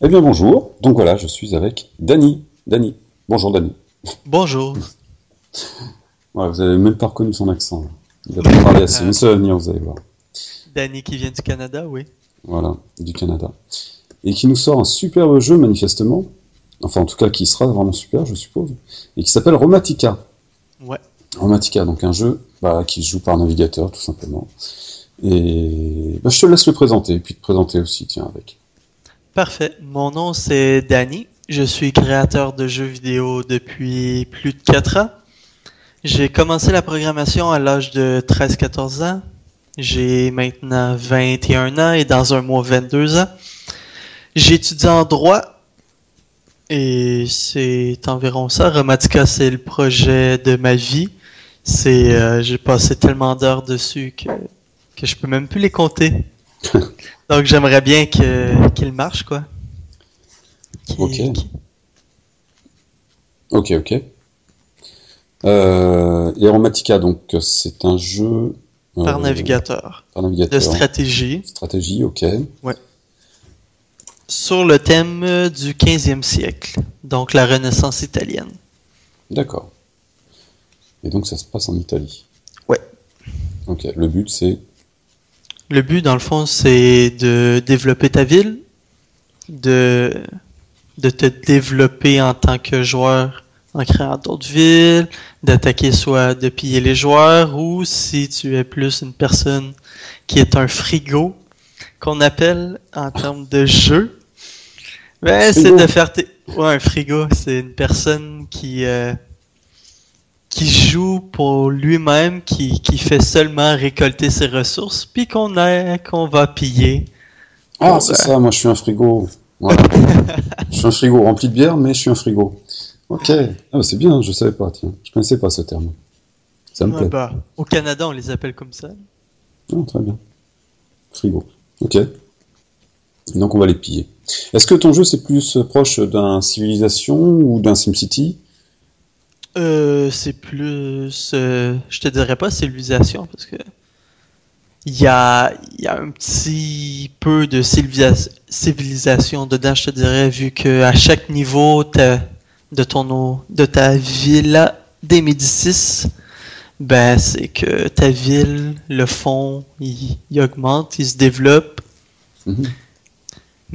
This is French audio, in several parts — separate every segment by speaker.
Speaker 1: Eh bien bonjour, donc voilà, je suis avec Dany. Dany, bonjour Dany.
Speaker 2: Bonjour.
Speaker 1: Ouais, vous avez même pas reconnu son accent. Il a pas parlé assez, mais ça va venir, vous allez voir.
Speaker 2: Danny qui vient du Canada, oui.
Speaker 1: Voilà, du Canada. Et qui nous sort un superbe jeu manifestement, enfin en tout cas qui sera vraiment super je suppose, et qui s'appelle Romatica.
Speaker 2: Ouais.
Speaker 1: Romatica, donc un jeu bah, qui se joue par navigateur tout simplement. Et bah, je te laisse le présenter, puis te présenter aussi, tiens, avec.
Speaker 2: Parfait. Mon nom c'est Danny. Je suis créateur de jeux vidéo depuis plus de 4 ans. J'ai commencé la programmation à l'âge de 13-14 ans. J'ai maintenant 21 ans et dans un mois 22 ans. J'ai étudié en droit et c'est environ ça. Romatica, c'est le projet de ma vie. C'est, euh, j'ai passé tellement d'heures dessus que, que je peux même plus les compter. Donc j'aimerais bien que, qu'il marche, quoi. Qu'il-
Speaker 1: Ok.
Speaker 2: qu'il-
Speaker 1: Ok, ok. Euh, et Aromatica, donc c'est un jeu euh,
Speaker 2: Par navigateur.
Speaker 1: par
Speaker 2: De stratégie
Speaker 1: Stratégie, ok.
Speaker 2: sur le thème euh, du 15e siècle. Donc la Renaissance italienne.
Speaker 1: D'accord. Et donc ça se passe en Italie.
Speaker 2: Ouais.
Speaker 1: Ok. Le but c'est
Speaker 2: Le but, dans le fond, c'est de développer ta ville, de, de te développer en tant que joueur en créant d'autres villes, d'attaquer soit de piller les joueurs, ou si tu es plus une personne qui est un frigo, qu'on appelle en termes de jeu, ben, c'est de faire tes... Ouais, un frigo, c'est une personne qui... euh, qui joue pour lui-même, qui, qui fait seulement récolter ses ressources, puis qu'on qu'on va piller.
Speaker 1: ah c'est ça. Moi je suis un frigo. Voilà. je suis un frigo rempli de bière, mais je suis un frigo. Ok. Ah c'est bien. Je savais pas. Tiens, je connaissais pas ce terme. Ça me plaît.
Speaker 2: bah, au Canada, on les appelle comme ça.
Speaker 1: Ah, très bien. Frigo. Ok. Donc on va les piller. Est-ce que ton jeu c'est plus proche d'un Civilisation ou d'un SimCity?
Speaker 2: Euh, c'est plus, euh, je te dirais pas civilisation parce que il y a, y a un petit peu de civilisa- civilisation dedans, je te dirais, vu que à chaque niveau de ton de ta villa des Médicis, ben c'est que ta ville, le fond, il, augmente, il se développe,
Speaker 1: Mhm.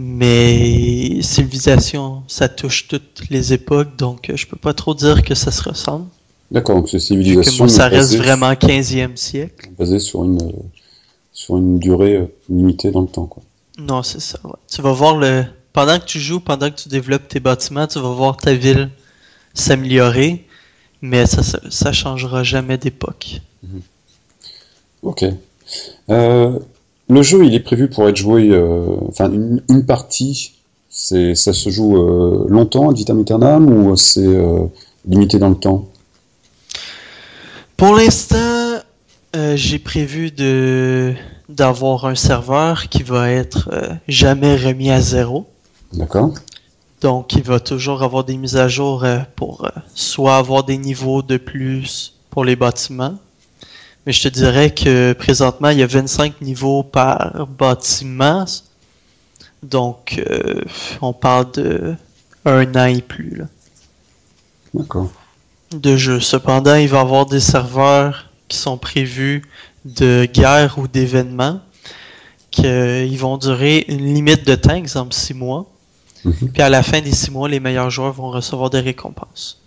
Speaker 2: Mais civilisation, ça touche toutes les époques, donc je peux pas trop dire que ça se ressemble.
Speaker 1: D'accord. Donc c'est Civilisation.
Speaker 2: que moi, ça reste vraiment 15e siècle.
Speaker 1: basé sur une euh, sur une durée euh, limitée dans le temps quoi.
Speaker 2: Non, c'est ça, ouais. Tu vas voir le... Pendant que tu joues, pendant que tu développes tes bâtiments, tu vas voir ta ville s'améliorer, mais ça, ça, ça changera jamais d'époque.
Speaker 1: Ok. Euh, le jeu, il est prévu pour être joué, euh, enfin une, une partie. C'est, ça se joue euh, longtemps, ad vitam aeternam, ou c'est euh, limité dans le temps?
Speaker 2: Pour l'instant, j'ai prévu de d'avoir un serveur qui va être jamais remis à zéro.
Speaker 1: D'accord.
Speaker 2: Donc, il va toujours avoir des mises à jour pour soit avoir des niveaux de plus pour les bâtiments. Mais je te dirais que présentement, il y a 25 niveaux par bâtiment. Donc, euh, on parle de un an et plus là,
Speaker 1: D'accord.
Speaker 2: de jeu. Cependant, il va y avoir des serveurs qui sont prévus de guerre ou d'événements qui vont durer une limite de temps, exemple 6 mois.
Speaker 1: Mhm.
Speaker 2: Puis à la fin des six mois, les meilleurs joueurs vont recevoir des récompenses.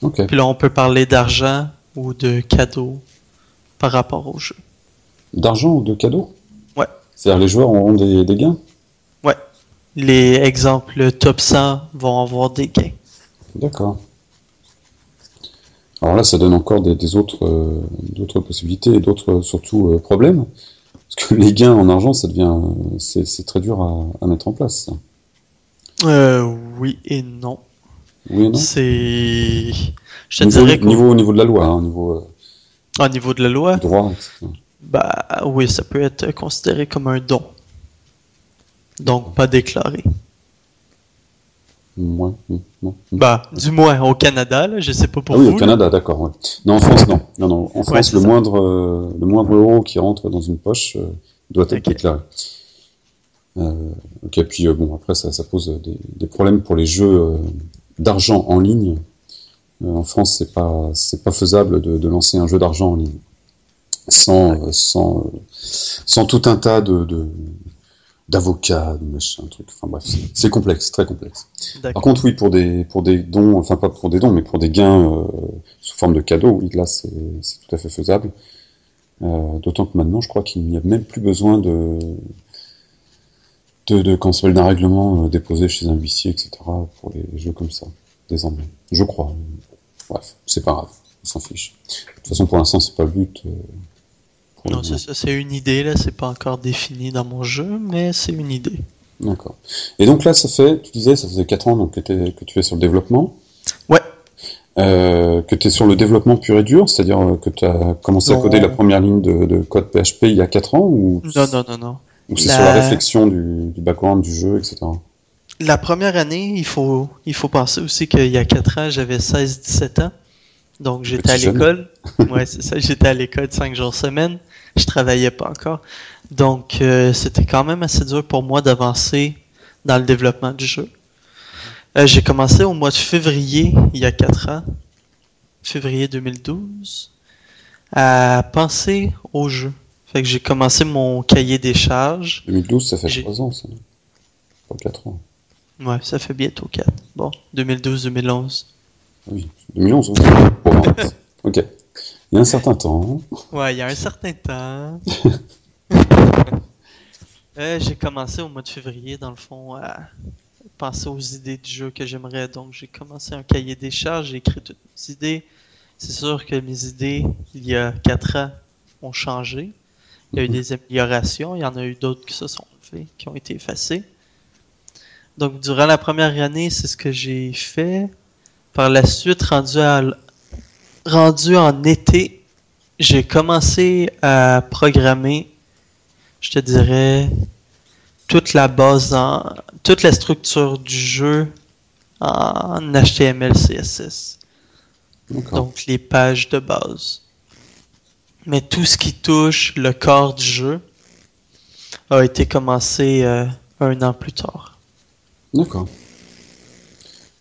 Speaker 2: Puis là, on peut parler d'argent ou de cadeaux par rapport au jeu.
Speaker 1: D'argent ou de cadeaux
Speaker 2: Ouais.
Speaker 1: C'est-à-dire les joueurs auront des, des gains
Speaker 2: Ouais. Les exemples top 100 vont avoir des gains.
Speaker 1: D'accord. Alors là, ça donne encore des, des autres, euh, d'autres possibilités et d'autres surtout euh, problèmes. Parce que les gains en argent, ça devient, euh, c'est, c'est très dur à, à mettre en place.
Speaker 2: Euh, oui et non.
Speaker 1: Oui et non
Speaker 2: C'est. Je te
Speaker 1: niveau,
Speaker 2: dirais qu'au
Speaker 1: niveau, au niveau de la loi, hein, au niveau euh,
Speaker 2: au niveau de la loi,
Speaker 1: du droit, etc.
Speaker 2: bah oui, ça peut être considéré comme un don. Donc pas déclaré.
Speaker 1: Non.
Speaker 2: Bah, du moins au Canada, là, je sais pas pour
Speaker 1: ah oui,
Speaker 2: vous.
Speaker 1: au. Canada, d'accord. Ouais. Non, en France, non. Non, non. En France,
Speaker 2: c'est
Speaker 1: le
Speaker 2: ça.
Speaker 1: moindre, euh, le moindre euro qui rentre dans une poche, euh, doit être déclaré. ok, puis bon, après, ça, ça pose des, des, problèmes pour les jeux d'argent en ligne. En France, c'est pas, c'est pas faisable de, de, lancer un jeu d'argent en ligne sans, sans, sans tout un tas de, de d'avocats, de machin, truc. Enfin bref, c'est complexe, très complexe. Par contre, oui, pour des pour des dons, enfin pas pour des dons, mais pour des gains euh, sous forme de cadeaux, oui, là c'est tout à fait faisable. Euh, D'autant que maintenant, je crois qu'il n'y a même plus besoin de de, de d'un règlement euh, déposé chez un huissier, etc. pour les jeux comme ça, désormais. Je crois. Bref, c'est pas grave, on s'en fiche. De toute façon, pour l'instant, c'est pas le but. Euh,
Speaker 2: non, c'est une idée, là, c'est pas encore défini dans mon jeu, mais c'est une idée.
Speaker 1: D'accord. Et donc là, ça fait, tu disais, ça faisait 4 ans donc, que, que tu es sur le développement
Speaker 2: Ouais.
Speaker 1: Euh, que tu es sur le développement pur et dur, c'est-à-dire euh, que tu as commencé à coder la première ligne de, code PHP il y a 4 ans ou
Speaker 2: Non, non, non, non.
Speaker 1: Ou c'est sur la réflexion du, du, background du jeu, etc.
Speaker 2: La première année, il faut, il faut penser aussi qu'il y a 4 ans, j'avais 16-17 ans. Donc j'étais à l'école. ouais, c'est ça, j'étais à l'école 5 jours semaine je travaillais pas encore. Donc, euh, c'était quand même assez dur pour moi d'avancer dans le développement du jeu. Euh, j'ai commencé au mois de février, il y a 4 ans, février 2012, à penser au jeu. Fait que j'ai commencé mon cahier des charges.
Speaker 1: 2012, ça fait 3 ans, ça. Pas 4 ans.
Speaker 2: Ouais, ça fait bientôt 4. Bon, 2012-2011.
Speaker 1: Oui, 2011, ok. Il y a un certain temps.
Speaker 2: Ouais, il y a un certain temps. euh, j'ai commencé au mois de février, dans le fond, à penser aux idées du jeu que j'aimerais. Donc, j'ai commencé un cahier des charges, j'ai écrit toutes mes idées. C'est sûr que mes idées, il y a quatre ans, ont changé. Il y a eu mhm. des améliorations, il y en a eu d'autres qui se sont fait, qui ont été effacées. Donc, durant la première année, c'est ce que j'ai fait. Par la suite, rendu à rendu en été, j'ai commencé à programmer, je te dirais, toute la base, en, toute la structure du jeu en HTML, CSS. Donc les pages de base. Mais tout ce qui touche le corps du jeu a été commencé euh, un an plus tard.
Speaker 1: D'accord.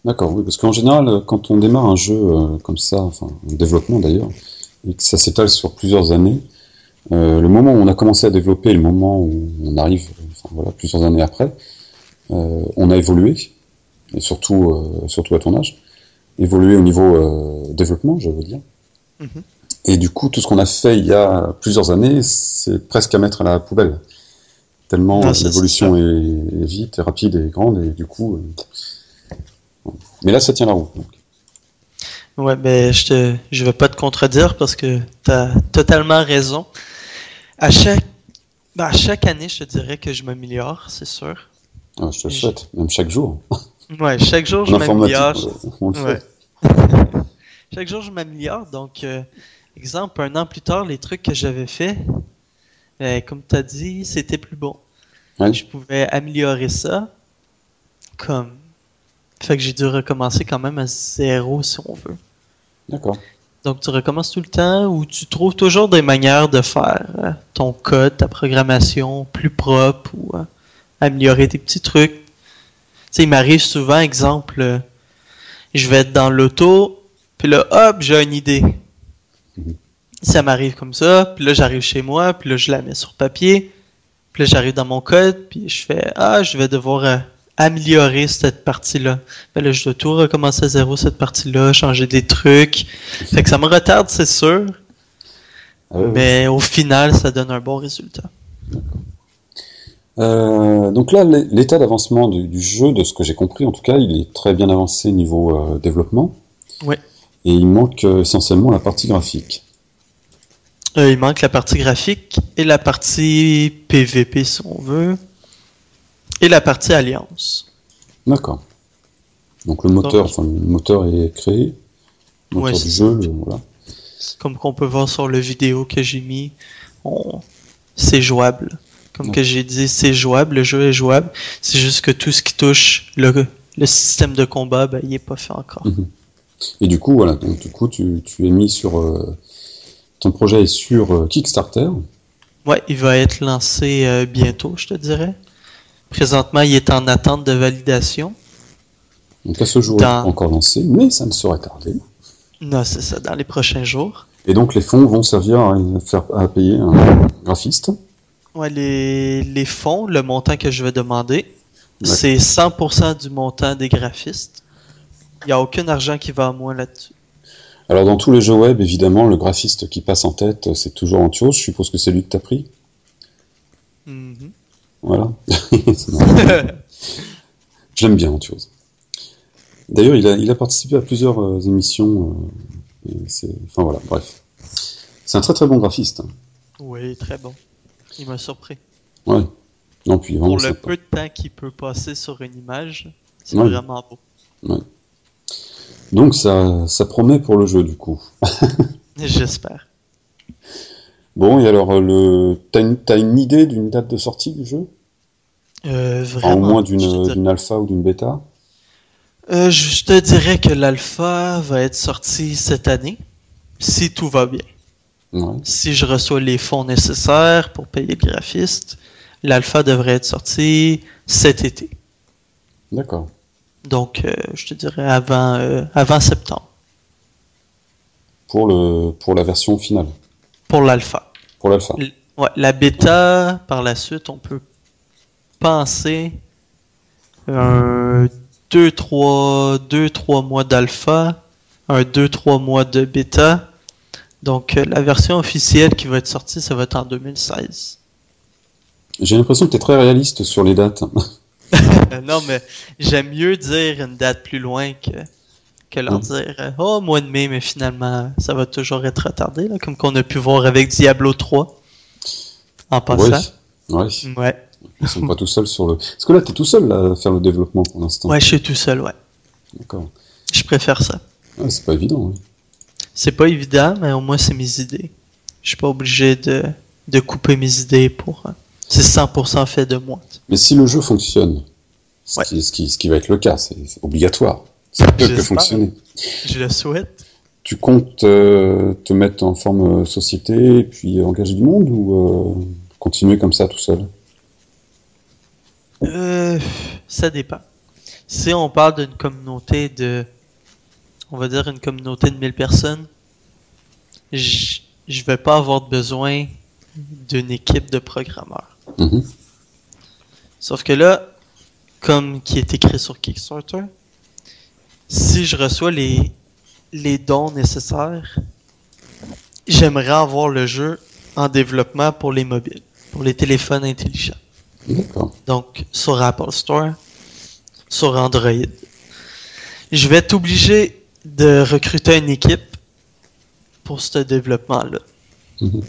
Speaker 1: D'accord, oui, parce qu'en général, euh, quand on démarre un jeu euh, comme ça, enfin, un développement d'ailleurs, et que ça s'étale sur plusieurs années, euh, le moment où on a commencé à développer le moment où on arrive, enfin, voilà, plusieurs années après, euh, on a évolué, et surtout, euh, surtout à ton âge, évolué au niveau développement, je veux dire. Mm-hmm. Et du coup, tout ce qu'on a fait il y a plusieurs années, c'est presque à mettre à la poubelle. Tellement l'évolution est, est, vite, et rapide et grande, et du coup, mais là, ça tient la route.
Speaker 2: Ouais, mais je te, je vais pas te contredire parce que tu as totalement raison. À chaque, ben, à chaque année, je te dirais que je m'améliore, c'est sûr.
Speaker 1: Ah, je te le souhaite, même chaque jour.
Speaker 2: Ouais, chaque jour, je m'améliore. Ouais. chaque jour, je m'améliore. Donc, euh, exemple, un an plus tard, les trucs que j'avais fait, euh, comme tu as dit, c'était plus bon. Je pouvais améliorer ça. Comme fait que j'ai dû recommencer quand même à zéro si on veut.
Speaker 1: D'accord.
Speaker 2: Donc tu recommences tout le temps ou tu trouves toujours des manières de faire euh, ton code, ta programmation plus propre ou euh, améliorer tes petits trucs? Tu sais, il m'arrive souvent, exemple, je vais être dans l'auto, puis là, hop, j'ai une idée. Ça m'arrive comme ça, puis là j'arrive chez moi, puis là je la mets sur papier, puis là j'arrive dans mon code, puis je fais, ah, je vais devoir améliorer cette partie-là. Ben là, je dois tout recommencer à zéro cette partie-là, changer des trucs. Fait que ça me retarde, c'est sûr. Ah mais au final, ça donne un bon résultat.
Speaker 1: Euh, donc là, l'état d'avancement du, jeu, de ce que j'ai compris, en tout cas, il est très bien avancé niveau euh, développement.
Speaker 2: Oui.
Speaker 1: Et il manque euh, essentiellement la partie graphique.
Speaker 2: Il manque la partie graphique et la partie PVP, si on veut et la partie Alliance.
Speaker 1: D'accord. Donc le moteur, enfin, le moteur est créé, le moteur du jeu, voilà.
Speaker 2: Comme qu'on peut voir sur le vidéo que j'ai mis, c'est jouable. Comme que j'ai dit, c'est jouable, le jeu est jouable. C'est juste que tout ce qui touche le, le système de combat, ben, il n'est pas fait encore. Mhm.
Speaker 1: Et du coup, voilà, donc du coup, tu, tu es mis sur euh, ton projet est sur euh, Kickstarter.
Speaker 2: Ouais, il va être lancé euh, bientôt, je te dirais. Présentement, il est en attente de validation.
Speaker 1: Donc à ce jour, il n'est pas encore lancé, mais ça ne saurait tarder.
Speaker 2: Non, c'est ça, dans les prochains jours.
Speaker 1: Et donc les fonds vont servir à, faire, à payer un graphiste
Speaker 2: Ouais, les, les fonds, le montant que je vais demander, c'est 100% du montant des graphistes. Il n'y a aucun argent qui va à moi là-dessus.
Speaker 1: Alors dans tous les jeux web, évidemment, le graphiste qui passe en tête, c'est toujours Antios. Je suppose que c'est lui que tu as pris.
Speaker 2: Mhm.
Speaker 1: Voilà. J'aime bien Antios. D'ailleurs, il a, il a participé à plusieurs euh, émissions. Euh, enfin voilà, bref. C'est un très très bon graphiste. Hein.
Speaker 2: Oui, très bon. Il m'a surpris.
Speaker 1: Ouais. Non, puis,
Speaker 2: Pour le peu de temps qu'il peut passer sur une image, c'est vraiment beau.
Speaker 1: Ouais. Donc ça, ça promet pour le jeu du coup.
Speaker 2: J'espère.
Speaker 1: Bon, et alors, le... t'as une, idée d'une date de sortie du jeu?
Speaker 2: Euh, Vraiment.
Speaker 1: au moins d'une alpha ou d'une bêta?
Speaker 2: Euh, Je te dirais que l'alpha va être sortie cette année, si tout va bien.
Speaker 1: Ouais.
Speaker 2: Si je reçois les fonds nécessaires pour payer le graphiste, l'alpha devrait être sortie cet été.
Speaker 1: D'accord.
Speaker 2: Donc, euh, je te dirais avant, euh, avant septembre.
Speaker 1: Pour, le, pour la version finale
Speaker 2: Pour l'alpha.
Speaker 1: Pour l'alpha.
Speaker 2: Ouais, la bêta, par la suite, on peut penser un 2-3 mois d'alpha, un 2-3 mois de bêta. Donc, euh, la version officielle qui va être sortie, ça va être en 2016.
Speaker 1: J'ai l'impression que tu es très réaliste sur les dates.
Speaker 2: non, mais j'aime mieux dire une date plus loin que, que leur dire euh, Oh, mois de mai, mais finalement, ça va toujours être retardé, là, comme qu'on a pu voir avec Diablo 3 en passant.
Speaker 1: Ouais.
Speaker 2: ouais.
Speaker 1: Ils sont pas tout seuls sur le. Parce que là, tu es tout seul à faire le développement pour l'instant.
Speaker 2: Ouais, je suis tout seul, ouais.
Speaker 1: D'accord.
Speaker 2: Je préfère ça.
Speaker 1: C'est pas évident.
Speaker 2: C'est pas évident, mais au moins, c'est mes idées. Je suis pas obligé de, de couper mes idées pour. Euh, c'est 100% fait de moi.
Speaker 1: Mais si le jeu fonctionne, ce, qui, ce, qui, va être le cas, c'est obligatoire. Ça peut que fonctionner.
Speaker 2: Je le souhaite.
Speaker 1: Tu comptes euh, te mettre en forme euh, société et puis engager du monde ou euh, continuer comme ça tout seul?
Speaker 2: Ça dépend. Si on parle d'une communauté de, on va dire une communauté de 1000 personnes, je, je vais pas avoir besoin d'une équipe de programmeurs.
Speaker 1: Mhm.
Speaker 2: Sauf que là, comme qui est écrit sur Kickstarter, si je reçois les, les dons nécessaires, j'aimerais avoir le jeu en développement pour les mobiles, pour les téléphones intelligents. Donc, sur Apple Store, sur Android. Je vais être obligé de recruter une équipe pour ce développement-là.
Speaker 1: Mhm.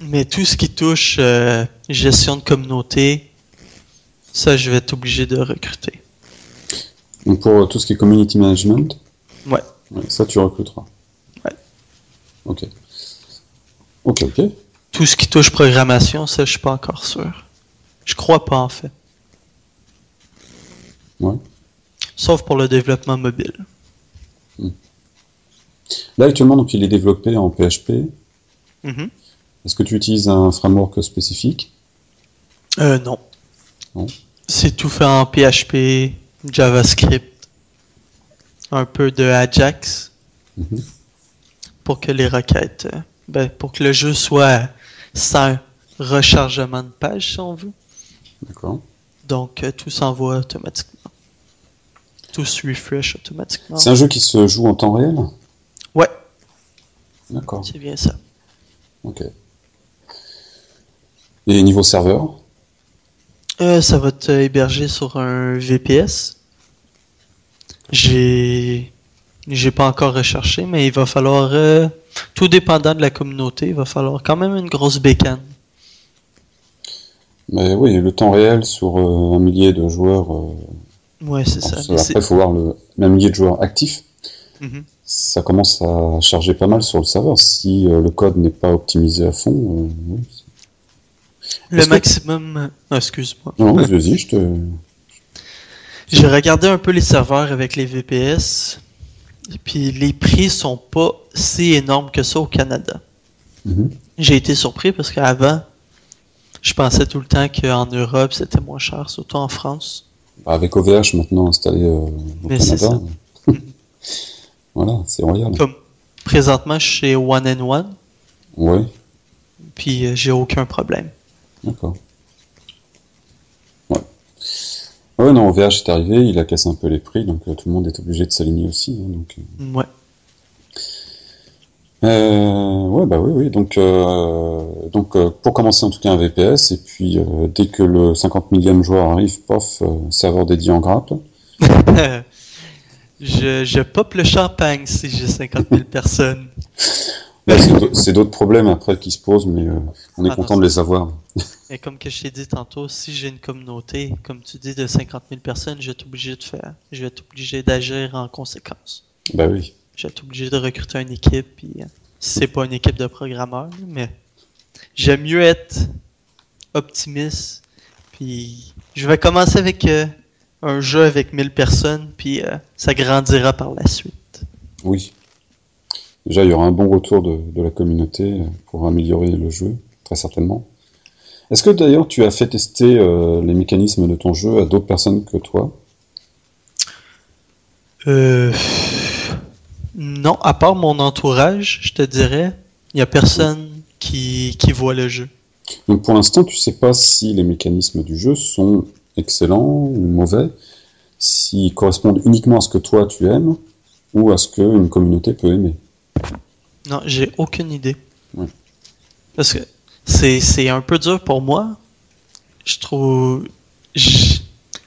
Speaker 2: Mais tout ce qui touche euh, gestion de communauté, ça, je vais être obligé de recruter.
Speaker 1: Donc pour euh, tout ce qui est community management?
Speaker 2: Ouais.
Speaker 1: ça, tu recruteras.
Speaker 2: Ouais.
Speaker 1: Ok. Ok, ok.
Speaker 2: Tout ce qui touche programmation, ça, je suis pas encore sûr. Je crois pas, en fait.
Speaker 1: Ouais.
Speaker 2: Sauf pour le développement mobile.
Speaker 1: Hmm. Là, actuellement, donc, il est développé en PHP.
Speaker 2: Mm
Speaker 1: est-ce que tu utilises un framework spécifique
Speaker 2: euh, Non. C'est tout fait en PHP, JavaScript, un peu de Ajax
Speaker 1: mhm.
Speaker 2: pour que les requêtes, euh, ben, pour que le jeu soit sans rechargement de page, si on veut.
Speaker 1: D'accord.
Speaker 2: Donc, euh, tout s'envoie automatiquement. Tout se refresh automatiquement.
Speaker 1: C'est un jeu qui se joue en temps réel?
Speaker 2: Ouais.
Speaker 1: D'accord.
Speaker 2: C'est bien ça.
Speaker 1: Ok. Et niveau serveur
Speaker 2: euh, Ça va être hébergé sur un VPS. J'ai j'ai pas encore recherché, mais il va falloir, euh, tout dépendant de la communauté, il va falloir quand même une grosse bécane.
Speaker 1: Mais oui, le temps réel sur euh, un millier de joueurs.
Speaker 2: ouais, c'est ça.
Speaker 1: Après, il faut voir le un millier de joueurs actifs.
Speaker 2: Mhm.
Speaker 1: Ça commence à charger pas mal sur le serveur. Si le code n'est pas optimisé à fond,
Speaker 2: le maximum. Ah, excuse-moi.
Speaker 1: Non, vas-y, je te.
Speaker 2: J'ai regardé un peu les serveurs avec les VPS. Puis les prix sont pas si énormes que ça au Canada.
Speaker 1: Mhm.
Speaker 2: J'ai été surpris parce qu'avant, je pensais tout le temps qu'en Europe, c'était moins cher, surtout en France.
Speaker 1: Bah, avec OVH maintenant installé euh, au
Speaker 2: Mais c'est
Speaker 1: Canada. voilà, c'est royal.
Speaker 2: Comme présentement, je suis chez One and One,
Speaker 1: Ouais,
Speaker 2: puis euh, j'ai aucun problème.
Speaker 1: D'accord. Ouais. Ouais, non, OVH est arrivé, il a cassé un peu les prix, donc euh, tout le monde est obligé de s'aligner aussi. hein, donc, euh.
Speaker 2: Ouais.
Speaker 1: Euh, ouais, bah oui, oui. Donc, euh, donc euh, pour commencer en tout cas un VPS, et puis dès que le 50 millième joueur arrive, pof, serveur dédié en grappe.
Speaker 2: je, je pop le champagne si j'ai 50 000 personnes.
Speaker 1: C'est d'au- c'est d'autres problèmes après qui se posent, mais euh, on est
Speaker 2: Ah,
Speaker 1: content
Speaker 2: non,
Speaker 1: de les avoir.
Speaker 2: Et comme que je t'ai dit tantôt, si j'ai une communauté, comme tu dis, de 50 000 personnes, je vais être obligé de faire. Je vais être obligé d'agir en conséquence.
Speaker 1: Bah oui.
Speaker 2: Je vais être obligé de recruter une équipe, puis euh, c'est pas une équipe de programmeurs, mais j'aime mieux être optimiste. Puis je vais commencer avec euh, un jeu avec 1000 personnes, puis euh, ça grandira par la suite.
Speaker 1: Oui. Déjà, il y aura un bon retour de, de la communauté euh, pour améliorer le jeu, très certainement. Est-ce que d'ailleurs tu as fait tester euh, les mécanismes de ton jeu à d'autres personnes que toi?
Speaker 2: Euh, non, à part mon entourage, je te dirais, il y a personne qui, qui voit le jeu.
Speaker 1: Donc pour l'instant, tu sais pas si les mécanismes du jeu sont excellents ou mauvais, s'ils correspondent uniquement à ce que toi tu aimes ou à ce qu'une communauté peut aimer.
Speaker 2: Non, j'ai aucune idée.
Speaker 1: Ouais.
Speaker 2: Parce que c'est, un peu dur pour moi. Je trouve. Je,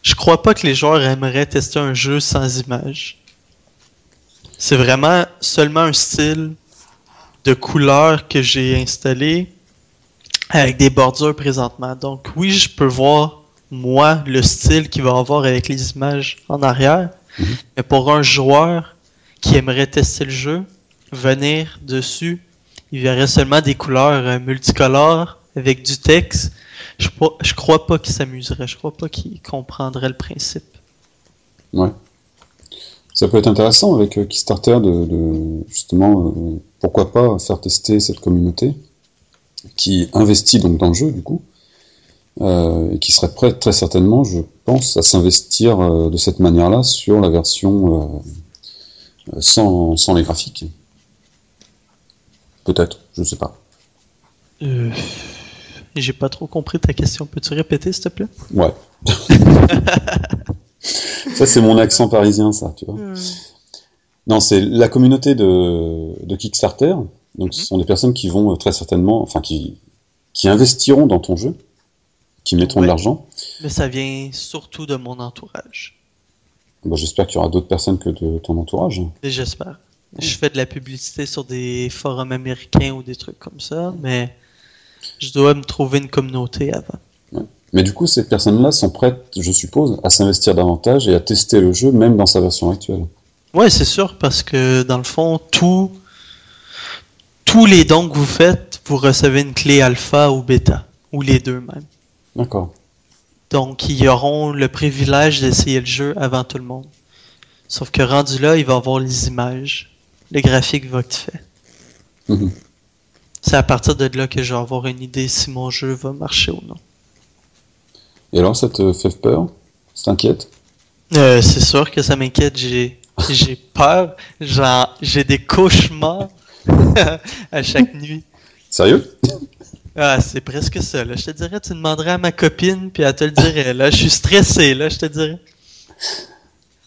Speaker 2: je crois pas que les joueurs aimeraient tester un jeu sans images. C'est vraiment seulement un style de couleur que j'ai installé avec des bordures présentement. Donc oui, je peux voir moi le style qu'il va avoir avec les images en arrière.
Speaker 1: Mhm.
Speaker 2: Mais pour un joueur qui aimerait tester le jeu, venir dessus, il verrait seulement des couleurs euh, multicolores avec du texte. Je, je crois pas qu'il s'amuserait. Je crois pas qu'il comprendrait le principe.
Speaker 1: Ouais. Ça peut être intéressant avec euh, Kickstarter de, justement euh, pourquoi pas faire tester cette communauté qui investit donc dans le jeu du coup et qui serait prête très certainement, je pense, à s'investir de cette manière-là sur la version sans, sans les graphiques. Peut-être, je sais pas.
Speaker 2: Euh, J'ai pas trop compris ta question. Peux-tu répéter, s'il te plaît?
Speaker 1: Ouais. ça c'est mon accent parisien, ça, tu vois. Non, c'est la communauté de, de Kickstarter. Donc, ce
Speaker 2: Mhm.
Speaker 1: sont des personnes qui vont euh, très certainement, enfin, qui, qui investiront dans ton jeu, qui mettront de l'argent.
Speaker 2: Mais ça vient surtout de mon entourage.
Speaker 1: Bah, J'espère qu'il y aura d'autres personnes que de ton entourage.
Speaker 2: Et j'espère. Je fais de la publicité sur des forums américains ou des trucs comme ça, mais je dois me trouver une communauté avant.
Speaker 1: Mais du coup, ces personnes-là sont prêtes, je suppose, à s'investir davantage et à tester le jeu, même dans sa version actuelle.
Speaker 2: Ouais, c'est sûr, parce que dans le fond, tout, tous les dons que vous faites, vous recevez une clé alpha ou bêta, ou les deux même.
Speaker 1: D'accord.
Speaker 2: Donc, ils auront le privilège d'essayer le jeu avant tout le monde. Sauf que rendu là, il va avoir les images. Le graphique va être fait.
Speaker 1: Mhm.
Speaker 2: C'est à partir de là que je vais avoir une idée si mon jeu va marcher ou non.
Speaker 1: Et alors, ça te fait peur? Ça t'inquiète?
Speaker 2: Euh, c'est sûr que ça m'inquiète. J'ai, j'ai peur. J'ai des cauchemars à chaque nuit.
Speaker 1: Sérieux?
Speaker 2: Ah, c'est presque ça. Là. Je te dirais, tu demanderais à ma copine, puis elle te le dirait. Là, je suis stressé. Là, je te dirais.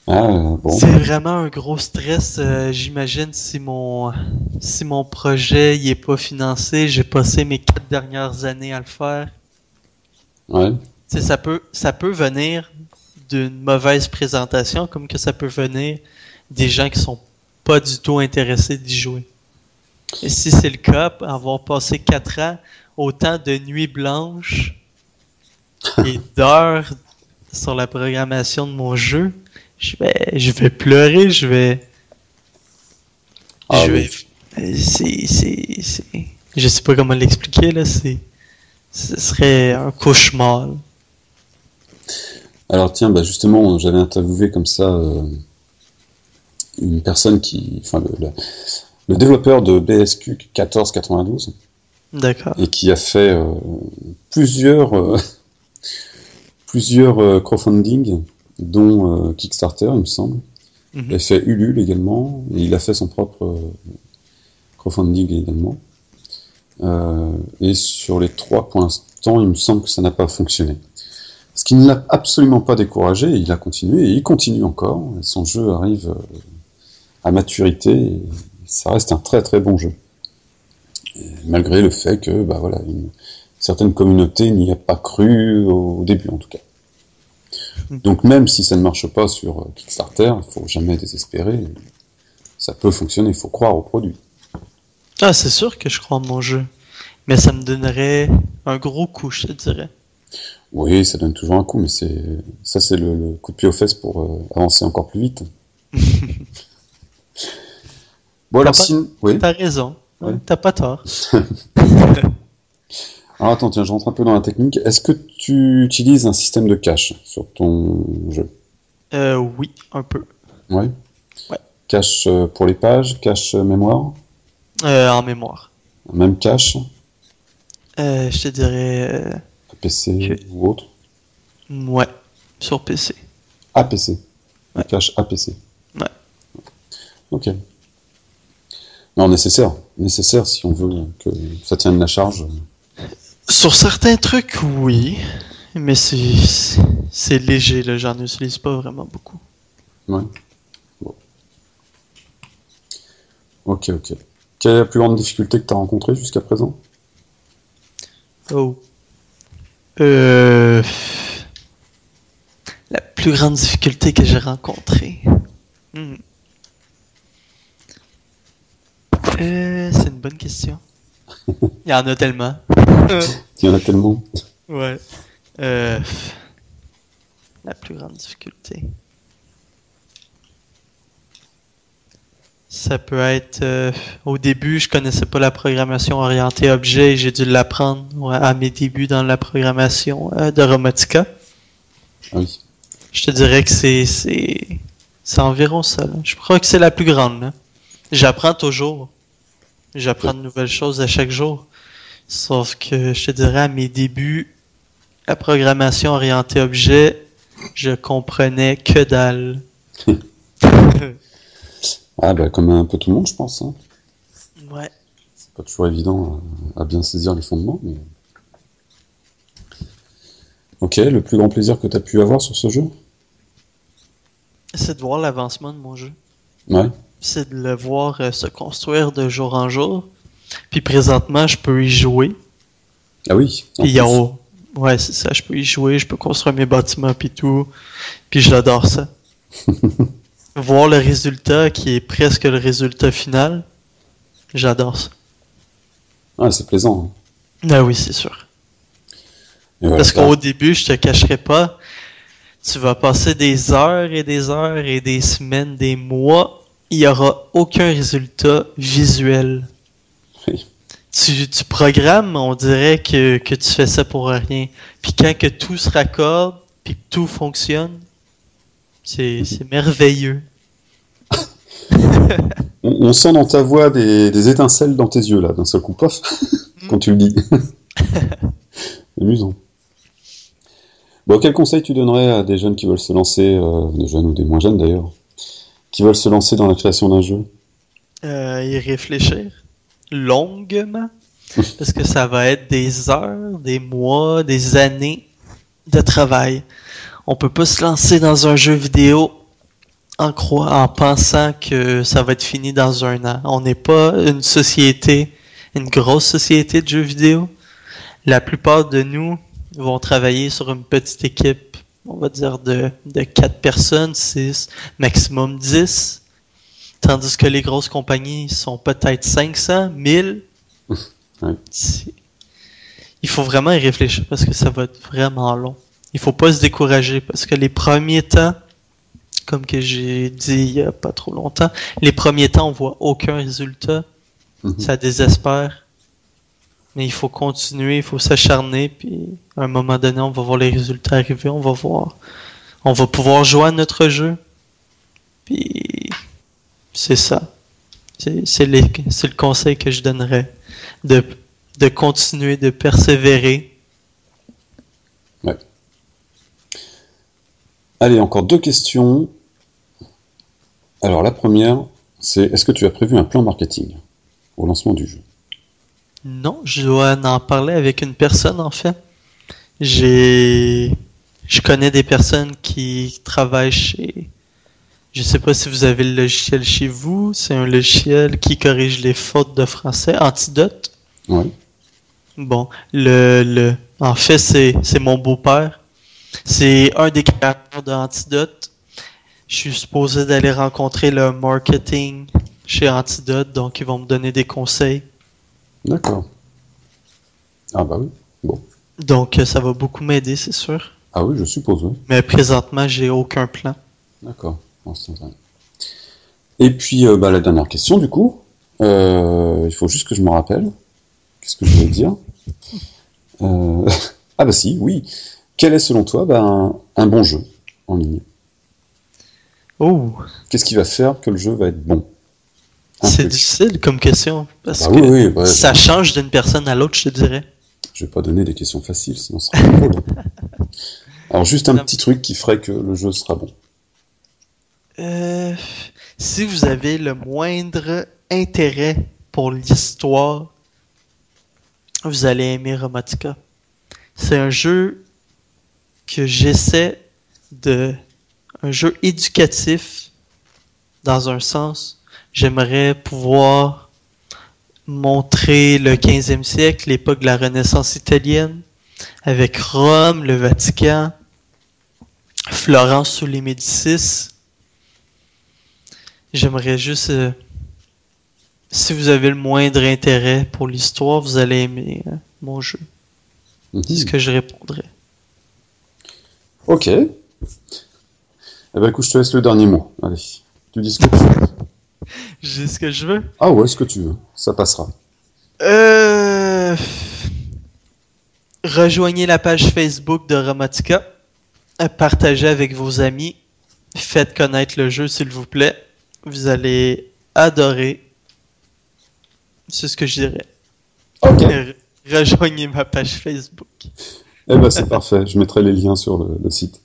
Speaker 1: Ah, bon.
Speaker 2: C'est vraiment un gros stress. euh, J'imagine si mon si mon projet il est pas financé, j'ai passé mes quatre dernières années à le faire.
Speaker 1: Ouais.
Speaker 2: Ça peut ça peut venir d'une mauvaise présentation, comme que ça peut venir des gens qui sont pas du tout intéressés d'y jouer. Et si c'est le cas, avoir passé quatre ans autant de nuits blanches et d'heures sur la programmation de mon jeu, je vais, je vais pleurer, je vais,
Speaker 1: Ah
Speaker 2: je vais, c'est, c'est, c'est, je sais pas comment l'expliquer là, c'est, ce serait un cauchemar. là.
Speaker 1: Alors tiens, bah justement, j'avais interviewé comme ça euh, une personne qui, enfin le, le- le développeur de BSQ 1492,
Speaker 2: D'accord.
Speaker 1: et qui a fait euh, plusieurs euh, plusieurs crowdfunding, dont euh, Kickstarter, il me semble.
Speaker 2: Mhm.
Speaker 1: Il a fait Ulule également, et il a fait son propre euh, crowdfunding également. Euh, et sur les trois, pour l'instant, il me semble que ça n'a pas fonctionné. Ce qui ne l'a absolument pas découragé, il a continué, et il continue encore. Et son jeu arrive à maturité, et ça reste un très très bon jeu. Malgré le fait que, bah voilà, une certaine communauté n'y a pas cru au début en tout cas. Donc même si ça ne marche pas sur euh, Kickstarter, il faut jamais désespérer. Ça peut fonctionner, il faut croire au produit.
Speaker 2: Ah, c'est sûr que je crois en mon jeu. Mais ça me donnerait un gros coup, je te dirais.
Speaker 1: Oui, ça donne toujours un coup, mais c'est ça c'est le, le coup de pied aux fesses pour euh, avancer encore plus vite. bon alors sin- oui.
Speaker 2: T'as raison.
Speaker 1: Ouais.
Speaker 2: T'as pas tort.
Speaker 1: Alors attends, tiens, je rentre un peu dans la technique. Est-ce que tu utilises un système de cache sur ton jeu?
Speaker 2: Euh, oui, un peu.
Speaker 1: Ouais.
Speaker 2: Ouais.
Speaker 1: Cache euh, pour les pages, cache euh, mémoire,
Speaker 2: Euh, en mémoire.
Speaker 1: même cache,
Speaker 2: Euh, je te dirais...
Speaker 1: APC
Speaker 2: Ok.
Speaker 1: ou autre?
Speaker 2: ouais, sur PC.
Speaker 1: APC.
Speaker 2: Ouais.
Speaker 1: Cache APC.
Speaker 2: Ouais.
Speaker 1: Ok. Non, nécessaire. Nécessaire si on veut que ça tienne la charge.
Speaker 2: Sur certains trucs, oui. Mais c'est léger, là. J'en utilise pas vraiment beaucoup.
Speaker 1: Ouais. Bon. Ok, ok. Quelle est la plus grande difficulté que tu as rencontrée jusqu'à présent?
Speaker 2: Oh. Euh... La plus grande difficulté que j'ai rencontrée. Hmm. Euh, c'est une bonne question. Il y en a tellement.
Speaker 1: Il y en a tellement.
Speaker 2: ouais. Euh... La plus grande difficulté. Ça peut être euh, au début, je connaissais pas la programmation orientée objet et j'ai dû l'apprendre ouais, à mes débuts dans la programmation euh, de Robotica.
Speaker 1: Ah oui.
Speaker 2: Je te dirais que c'est c'est c'est environ ça. là. Je crois que c'est la plus grande. là. J'apprends toujours. J'apprends de nouvelles choses à chaque jour. Sauf que je te dirais à mes débuts, la programmation orientée objet, je comprenais que dalle.
Speaker 1: Ah bah comme un peu tout le monde, je pense. Hein.
Speaker 2: ouais.
Speaker 1: C'est pas toujours évident à, à bien saisir les fondements. Mais... Ok, le plus grand plaisir que tu as pu avoir sur ce jeu?
Speaker 2: C'est de voir l'avancement de mon jeu.
Speaker 1: Ouais.
Speaker 2: C'est de le voir euh, se construire de jour en jour. Puis présentement, je peux y jouer.
Speaker 1: Ah oui.
Speaker 2: Puis il y a
Speaker 1: plus.
Speaker 2: au- Ouais, c'est ça, je peux y jouer, je peux construire mes bâtiments puis tout. Puis j'adore ça. Voir le résultat qui est presque le résultat final, j'adore ça.
Speaker 1: Ah, c'est plaisant. hein.
Speaker 2: Ah oui, c'est sûr.
Speaker 1: Voilà,
Speaker 2: Parce qu'au début, je te cacherai pas, tu vas passer des heures et des heures et des semaines, des mois, il y aura aucun résultat visuel. Tu, tu programmes, on dirait que, que tu fais ça pour rien. Puis quand que tout se raccorde, puis que tout fonctionne, c'est c'est merveilleux.
Speaker 1: On, on sent dans ta voix des, des étincelles dans tes yeux, là, d'un seul coup, pof, quand tu le dis. Amusant. Bon, quel conseil tu donnerais à des jeunes qui veulent se lancer, euh, des jeunes ou des moins jeunes d'ailleurs, qui veulent se lancer dans la création d'un jeu?
Speaker 2: Euh, y réfléchir longuement, parce que ça va être des heures, des mois, des années de travail. On peut pas se lancer dans un jeu vidéo en croyant, en pensant que ça va être fini dans un an. On n'est pas une société, une grosse société de jeux vidéo. La plupart de nous vont travailler sur une petite équipe, on va dire de, de 4 personnes, 6, maximum 10. Tandis que les grosses compagnies sont peut-être 500, 1000.
Speaker 1: Ouais.
Speaker 2: C'est- Il faut vraiment y réfléchir parce que ça va être vraiment long. Il faut pas se décourager parce que les premiers temps, comme que j'ai dit il y a pas trop longtemps, les premiers temps on voit aucun résultat,
Speaker 1: Mhm.
Speaker 2: ça désespère. Mais il faut continuer, il faut s'acharner, puis à un moment donné on va voir les résultats arriver, on va voir, on va pouvoir jouer à notre jeu. Puis c'est ça. C'est le conseil que je donnerais. De, de continuer de persévérer.
Speaker 1: Ouais. Allez, encore deux questions. Alors la première, c'est est-ce que tu as prévu un plan marketing au lancement du jeu?
Speaker 2: Non, je dois en parler avec une personne en fait. J'ai, je connais des personnes qui travaillent chez. Je sais pas si vous avez le logiciel chez vous. C'est un logiciel qui corrige les fautes de français, Antidote.
Speaker 1: Oui.
Speaker 2: Bon, le, le, en fait, c'est, c'est mon beau-père. C'est un des créateurs d'Antidote. Je suis supposé d'aller rencontrer le marketing chez Antidote, donc ils vont me donner des conseils.
Speaker 1: D'accord. Ah bah oui. Bon.
Speaker 2: Donc ça va beaucoup m'aider, c'est sûr.
Speaker 1: Ah oui, je suppose, oui.
Speaker 2: Mais présentement, j'ai aucun plan.
Speaker 1: D'accord. Et puis, euh, bah, la dernière question, du coup. Euh, il faut juste que je me rappelle. Qu'est-ce que je voulais dire? Euh, Ah bah si, oui. Quel est selon toi bah, un, un bon jeu en ligne?
Speaker 2: Oh,
Speaker 1: Qu'est-ce qui va faire que le jeu va être bon?
Speaker 2: C'est difficile comme question. Parce
Speaker 1: Bah
Speaker 2: que
Speaker 1: oui, oui, ouais,
Speaker 2: ça change d'une personne à l'autre, je te dirais.
Speaker 1: Je vais pas donner des questions faciles, sinon ce sera drôle. Alors juste un
Speaker 2: Non.
Speaker 1: petit truc qui ferait que le jeu sera bon.
Speaker 2: Euh, si vous avez le moindre intérêt pour l'histoire, vous allez aimer Romatica. C'est un jeu que j'essaie de... Un jeu éducatif, dans un sens. J'aimerais pouvoir montrer le 15e siècle, l'époque de la Renaissance italienne, avec Rome, le Vatican, Florence sous les Médicis. J'aimerais juste. euh, si vous avez le moindre intérêt pour l'histoire, vous allez aimer euh, mon jeu.
Speaker 1: Mhm.
Speaker 2: C'est ce que je répondrais.
Speaker 1: Ok. Eh ben écoute, je te laisse le dernier mot. Allez, tu dis ce que tu veux.
Speaker 2: J'ai ce que je veux.
Speaker 1: Ah ouais, ce que tu veux. Ça passera.
Speaker 2: Euh... Rejoignez la page Facebook de Romatica. Euh, Partagez avec vos amis. Faites connaître le jeu, s'il vous plaît. Vous allez adorer. C'est ce que je dirais.
Speaker 1: Ok.
Speaker 2: Re- Rejoignez ma page Facebook.
Speaker 1: Eh ben c'est parfait. Je mettrai les liens sur le, le site.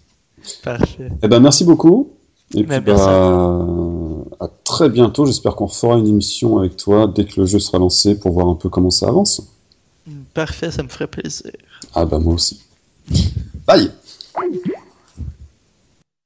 Speaker 2: Parfait.
Speaker 1: Eh ben merci beaucoup. Et
Speaker 2: Ben,
Speaker 1: puis
Speaker 2: merci.
Speaker 1: bah, à très bientôt. J'espère qu'on fera une émission avec toi dès que le jeu sera lancé pour voir un peu comment ça avance.
Speaker 2: Parfait, ça me ferait plaisir.
Speaker 1: Ah bah moi aussi. Bye